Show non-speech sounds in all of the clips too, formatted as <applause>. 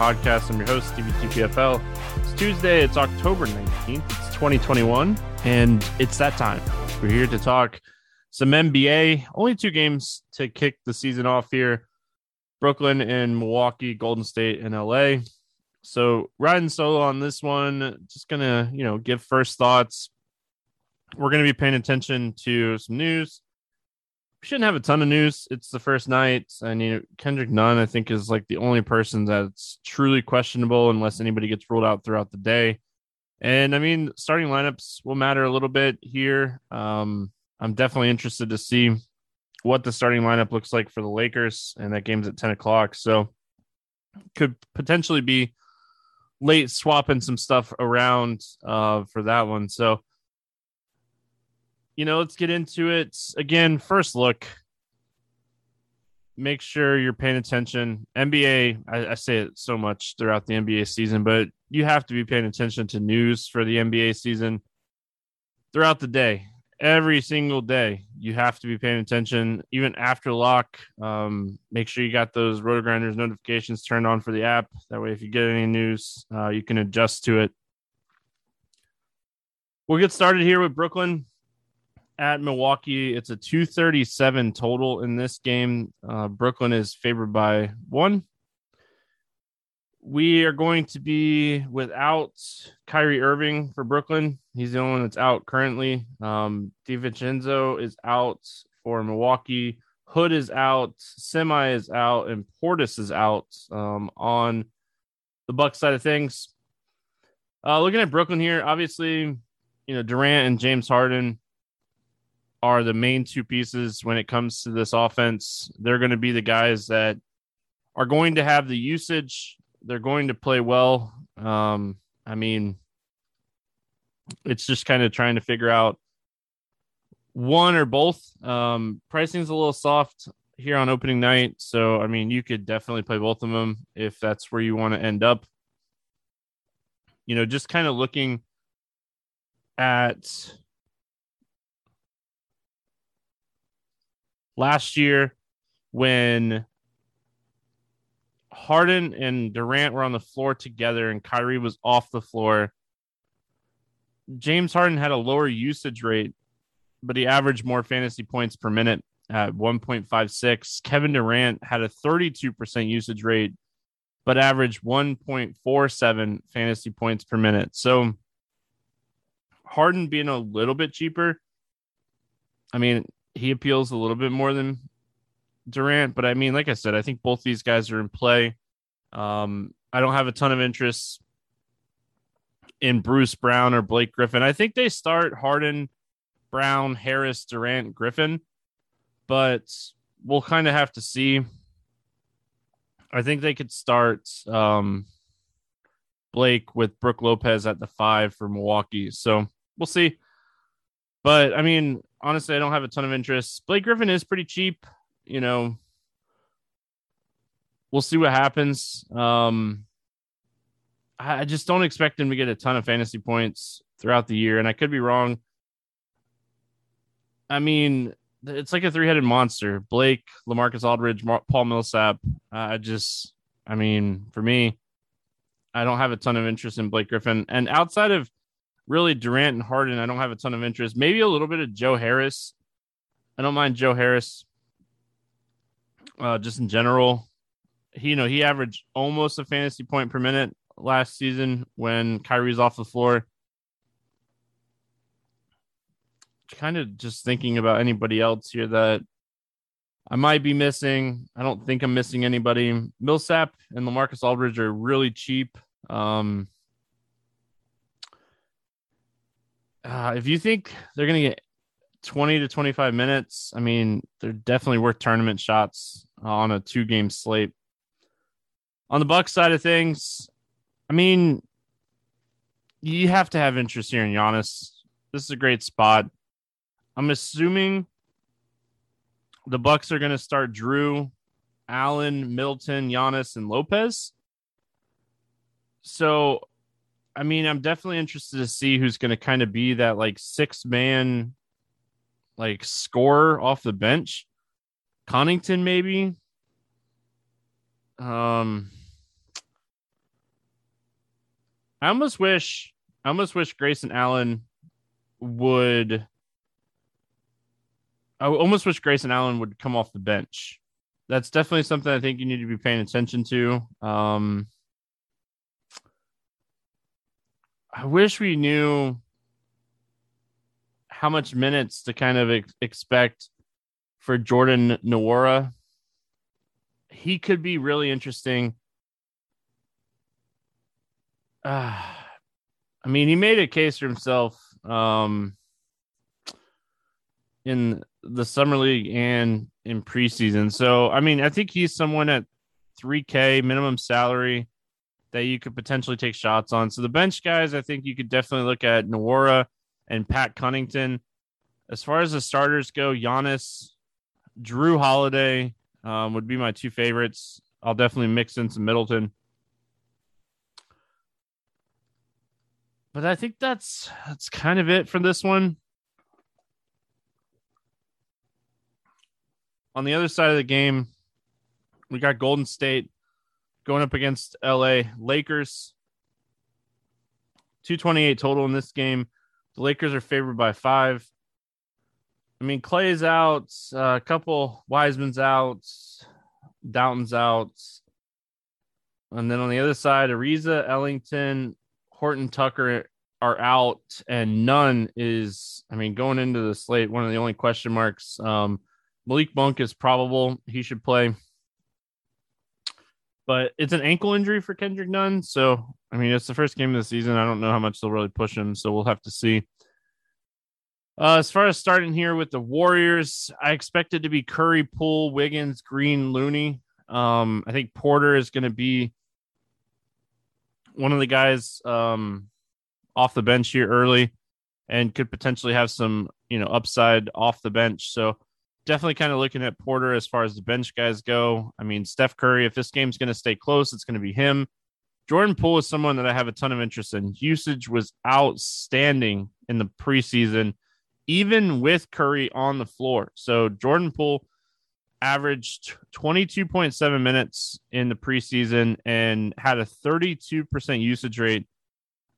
Podcast. I'm your host, Stevie TPFL. It's Tuesday, it's October 19th, it's 2021, and it's that time. We're here to talk some NBA. Only two games to kick the season off here Brooklyn and Milwaukee, Golden State and LA. So, riding solo on this one, just gonna, you know, give first thoughts. We're gonna be paying attention to some news we shouldn't have a ton of news. It's the first night. I mean, Kendrick Nunn, I think, is like the only person that's truly questionable unless anybody gets ruled out throughout the day. And I mean, starting lineups will matter a little bit here. Um, I'm definitely interested to see what the starting lineup looks like for the Lakers, and that game's at 10 o'clock. So could potentially be late swapping some stuff around uh, for that one. So you know, let's get into it. Again, first look. Make sure you're paying attention. NBA, I, I, say it so much throughout the NBA season, but you have to be paying attention to news for the NBA season throughout the day. Every single day, you have to be paying attention, even after lock. Um, make sure you got those Roto Grinders notifications turned on for the app. That way, if you get any news, uh, you can adjust to it. We'll get started here with Brooklyn at Milwaukee. It's a 237 total in this game. Uh, Brooklyn is favored by one. We are going to be without Kyrie Irving for Brooklyn. He's the only one that's out currently. Um, DiVincenzo is out for Milwaukee. Hood is out. Semi is out, and Portis is out um, on the Buck side of things. Uh, looking at Brooklyn here, obviously, you know Durant and James Harden are the main two pieces when it comes to this offense. They're going to be the guys that are going to have the usage. They're going to play well. Um, I mean, it's just kind of trying to figure out one or both. Um, pricing's a little soft here on opening night. So, I mean, you could definitely play both of them if that's where you want to end up. You know, just kind of looking at last year when Harden and Durant were on the floor together and Kyrie was off the floor. James Harden had a lower usage rate, but he averaged more fantasy points per minute at 1.56. Kevin Durant had a 32% usage rate, but averaged 1.47 fantasy points per minute. So Harden being a little bit cheaper. I mean, he appeals a little bit more than Durant, but I mean, like I said, I think both these guys are in play. Um, I don't have a ton of interest in Bruce Brown or Blake Griffin. I think they start Harden, Brown, Harris, Durant, Griffin, but we'll kind of have to see. I think they could start um, Blake with Brook Lopez at the five for Milwaukee. So we'll see. But I mean, honestly, I don't have a ton of interest. Blake Griffin is pretty cheap. You know, we'll see what happens. Um, I just don't expect him to get a ton of fantasy points throughout the year, and I could be wrong. I mean, it's like a three-headed monster: Blake, Lamarcus Aldridge, Paul Millsap. I just, I mean, for me, I don't have a ton of interest in Blake Griffin, and outside of really Durant and Harden, I don't have a ton of interest. Maybe a little bit of Joe Harris. I don't mind Joe Harris. Uh, just in general, he you know he averaged almost a fantasy point per minute last season when Kyrie's off the floor. Kind of just thinking about anybody else here that I might be missing. I don't think I'm missing anybody. Millsap and Lamarcus Aldridge are really cheap. Um, uh, if you think they're going to get 20 to 25 minutes, I mean, they're definitely worth tournament shots on a two game slate. On the Buck side of things, I mean, you have to have interest here in Giannis. This is a great spot. I'm assuming the Bucks are going to start Jrue, Allen, Middleton, Giannis, and Lopez. So, I mean, I'm definitely interested to see who's going to kind of be that like six man, like scorer off the bench. Connaughton, maybe. Um, I almost wish I almost wish Grayson Allen would I almost wish Grayson Allen would come off the bench. That's definitely something I think you need to be paying attention to. Um, I wish we knew how much minutes to kind of ex- expect for Jordan Nwora. He could be really interesting uh, I mean, he made a case for himself um, in the summer league and in preseason. So, I mean, I think he's someone at 3K minimum salary that you could potentially take shots on. So, the bench guys, I think you could definitely look at Nwora and Pat Connaughton. As far as the starters go, Giannis, Jrue Holiday um, would be my two favorites. I'll definitely mix in some Middleton. but I think that's that's kind of it for this one. On the other side of the game, we got Golden State going up against LA Lakers. 228 total in this game. The Lakers are favored by five. I mean, Klay's out, uh, a couple Wiseman's out, Dalton's out. And then on the other side, Ariza, Ellington, Horton Tucker are out, and Nunn is, I mean, going into the slate, one of the only question marks. Um, Malik Monk is probable; he should play, but it's an ankle injury for Kendrick Nunn. So, I mean, it's the first game of the season. I don't know how much they'll really push him, so we'll have to see. Uh, as far as starting here with the Warriors, I expect it to be Curry, Poole, Wiggins, Green, Looney. Um, I think Porter is going to be one of the guys um, off the bench here early and could potentially have some, you know, upside off the bench. So definitely kind of looking at Porter as far as the bench guys go. I mean, Steph Curry, if this game's going to stay close, it's going to be him. Jordan Poole is someone that I have a ton of interest in. Usage was outstanding in the preseason, even with Curry on the floor. So Jordan Poole averaged 22.7 minutes in the preseason and had a 32% usage rate.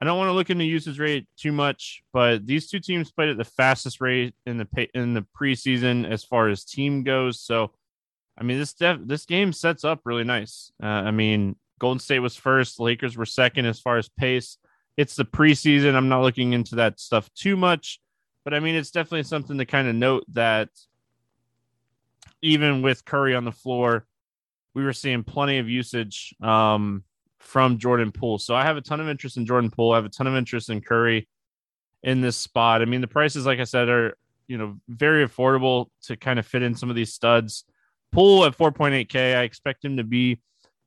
I don't want to look into usage rate too much, but these two teams played at the fastest rate in the in the preseason as far as team goes. So, I mean, this def- this game sets up really nice. Uh, I mean, Golden State was first, Lakers were second as far as pace. It's the preseason. I'm not looking into that stuff too much, but I mean, it's definitely something to kind of note that even with Curry on the floor, we were seeing plenty of usage um, from Jordan Poole. So I have a ton of interest in Jordan Poole. I have a ton of interest in Curry in this spot. I mean, the prices, like I said, are you know very affordable to kind of fit in some of these studs. Poole at 4.8k. I expect him to be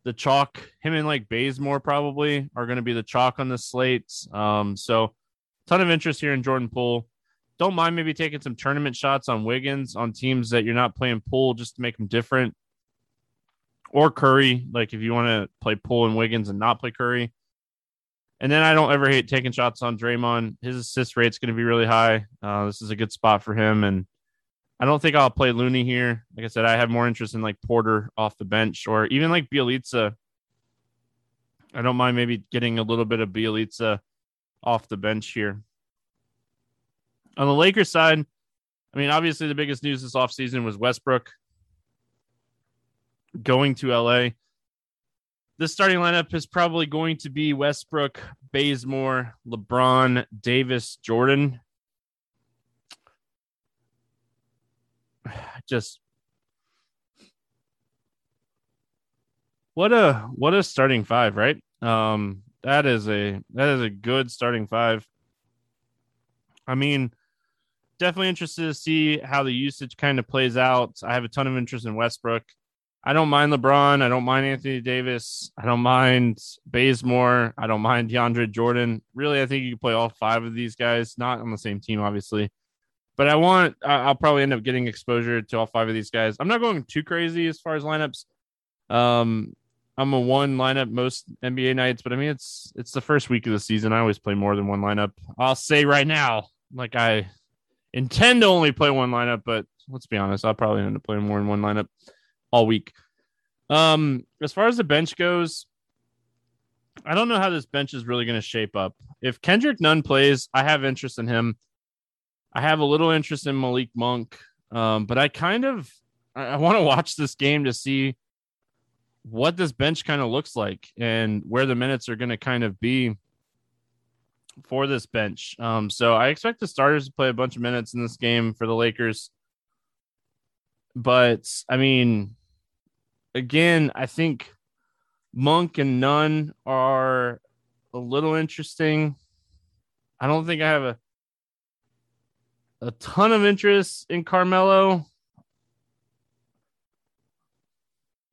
the chalk. Him and like Bazemore probably are going to be the chalk on the slate. Um, so ton of interest here in Jordan Poole. don't mind maybe taking some tournament shots on Wiggins on teams that you're not playing Poole just to make them different. Or Curry, like if you want to play Poole and Wiggins and not play Curry. And then I don't ever hate taking shots on Draymond. His assist rate's going to be really high. Uh, this is a good spot for him. And I don't think I'll play Looney here. Like I said, I have more interest in like Porter off the bench or even like Bjelica. I don't mind maybe getting a little bit of Bjelica off the bench here. On the Lakers side, I mean, obviously the biggest news this offseason was Westbrook going to LA. The starting lineup is probably going to be Westbrook, Bazemore, LeBron, Davis, Jordan. <sighs> Just what a what a starting five, right? Um, that is a that is a good starting five. I mean, definitely interested to see how the usage kind of plays out. I have a ton of interest in Westbrook. I don't mind LeBron. I don't mind Anthony Davis. I don't mind Bazemore. I don't mind DeAndre Jordan. Really, I think you can play all five of these guys, not on the same team, obviously. But I want, I'll probably end up getting exposure to all five of these guys. I'm not going too crazy as far as lineups. Um, I'm a one lineup most NBA nights, but I mean it's it's the first week of the season. I always play more than one lineup. I'll say right now, like I intend to only play one lineup, but let's be honest, I'll probably end up playing more than one lineup all week. Um, as far as the bench goes, I don't know how this bench is really going to shape up. If Kendrick Nunn plays, I have interest in him. I have a little interest in Malik Monk, um, but I kind of I, I want to watch this game to see what this bench kind of looks like and where the minutes are going to kind of be for this bench. Um, so I expect the starters to play a bunch of minutes in this game for the Lakers. But I mean, again, I think Monk and Nunn are a little interesting. I don't think I have a a ton of interest in Carmelo.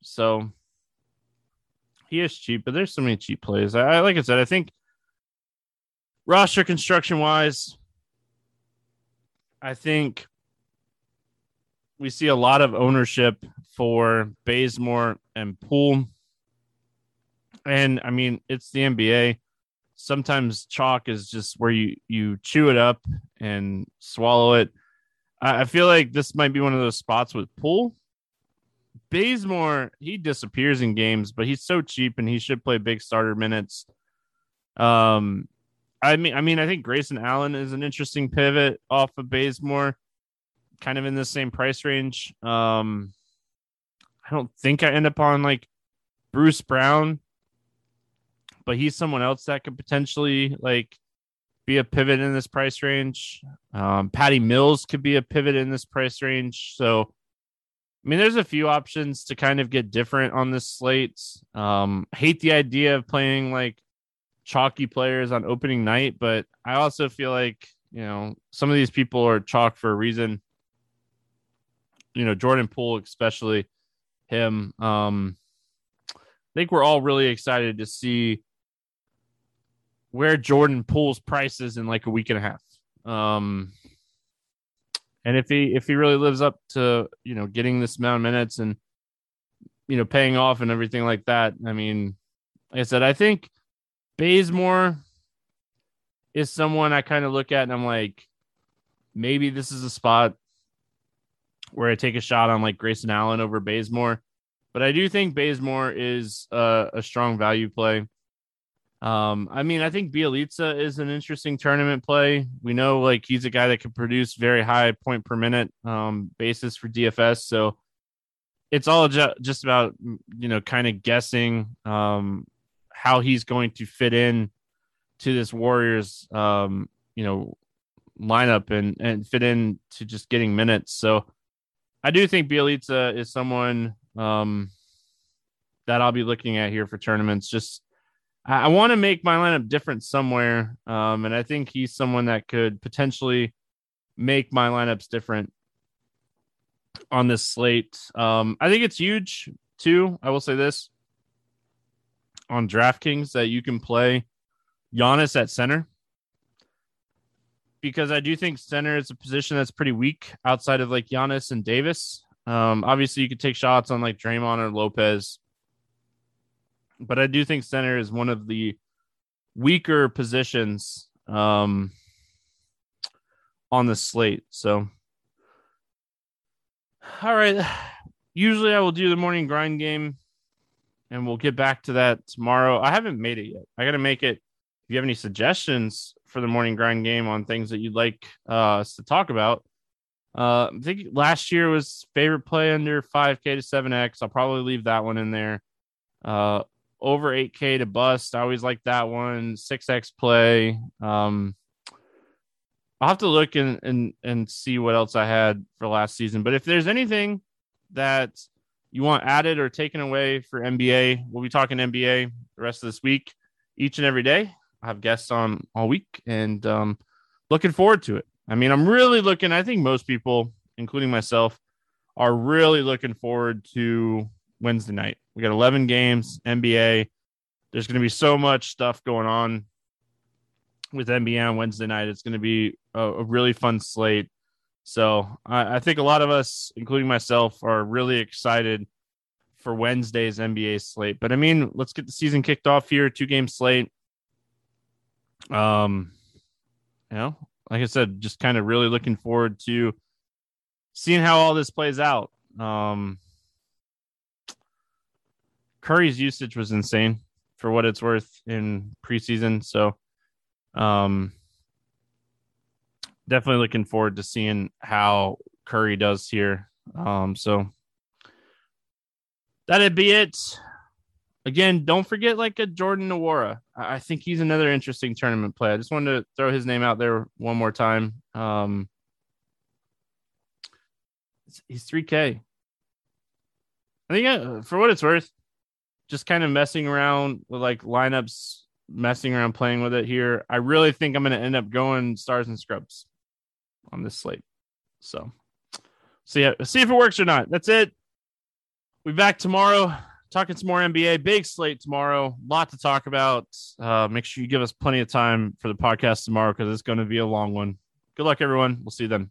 So he is cheap, but there's so many cheap plays. I like I said, I think roster construction wise, I think we see a lot of ownership for Bazemore and Poole. And I mean, it's the NBA. Sometimes chalk is just where you you chew it up and swallow it. I, I feel like this might be one of those spots with Poole. Bazemore, he disappears in games, but he's so cheap and he should play big starter minutes. Um, I mean, I mean, I think Grayson Allen is an interesting pivot off of Bazemore, kind of in the same price range. Um, I don't think I end up on like Bruce Brown, but he's someone else that could potentially like be a pivot in this price range. Um, Patty Mills could be a pivot in this price range. So, I mean, there's a few options to kind of get different on this slate. Um, hate the idea of playing like chalky players on opening night, but I also feel like, you know, some of these people are chalk for a reason. You know, Jordan Poole, especially him. Um, I think we're all really excited to see where Jordan Poole's prices in like a week and a half. Um, and if he if he really lives up to you know getting this amount of minutes and you know paying off and everything like that, I mean, like I said, I think Bazemore is someone I kind of look at and I'm like, maybe this is a spot where I take a shot on like Grayson Allen over Bazemore. But I do think Bazemore is a, strong value play. Um, I mean, I think Bjelica is an interesting tournament play. We know like he's a guy that can produce very high point per minute um, basis for DFS. So it's all ju- just about you know kind of guessing um, how he's going to fit in to this Warriors, um, you know, lineup and and fit in to just getting minutes. So I do think Bjelica is someone um, that I'll be looking at here for tournaments. Just I, I want to make my lineup different somewhere, um, and I think he's someone that could potentially make my lineups different on this slate. Um, I think it's huge too. I will say this on DraftKings that you can play Giannis at center. Because I do think center is a position that's pretty weak outside of like Giannis and Davis. Um, obviously, you could take shots on like Draymond or Lopez, but I do think center is one of the weaker positions um, on the slate. So, all right. Usually, I will do the morning grind game, and we'll get back to that tomorrow. I haven't made it yet. I got to make it. If you have any suggestions for the morning grind game on things that you'd like uh, us to talk about, uh, I think last year was favorite play under 5K to 7X. I'll probably leave that one in there. Uh, over 8K to bust. I always like that one. 6X play. Um, I'll have to look and, and and see what else I had for last season. But if there's anything that you want added or taken away for NBA, we'll be talking NBA the rest of this week, each and every day. I have guests on all week and um, looking forward to it. I mean, I'm really looking, I think most people, including myself, are really looking forward to Wednesday night. We got 11 games, NBA. There's going to be so much stuff going on with NBA on Wednesday night. It's going to be a, a really fun slate. So I, I, think a lot of us, including myself, are really excited for Wednesday's NBA slate. But I mean, let's get the season kicked off here. Two game slate. Um, you know, like I said, just kind of really looking forward to seeing how all this plays out. Um, Curry's usage was insane for what it's worth in preseason. So, um, definitely looking forward to seeing how Curry does here. Um, so that'd be it. Again, don't forget like a Jordan Nwora. I think he's another interesting tournament play. I just wanted to throw his name out there one more time. Um, he's 3K. I think uh, for what it's worth, just kind of messing around with like lineups, messing around playing with it here. I really think I'm going to end up going stars and scrubs on this slate. So see see if it works or not. That's it. Be back tomorrow talking some more NBA. Big slate tomorrow. A lot to talk about. Uh, make sure you give us plenty of time for the podcast tomorrow because it's going to be a long one. Good luck, everyone. We'll see you then.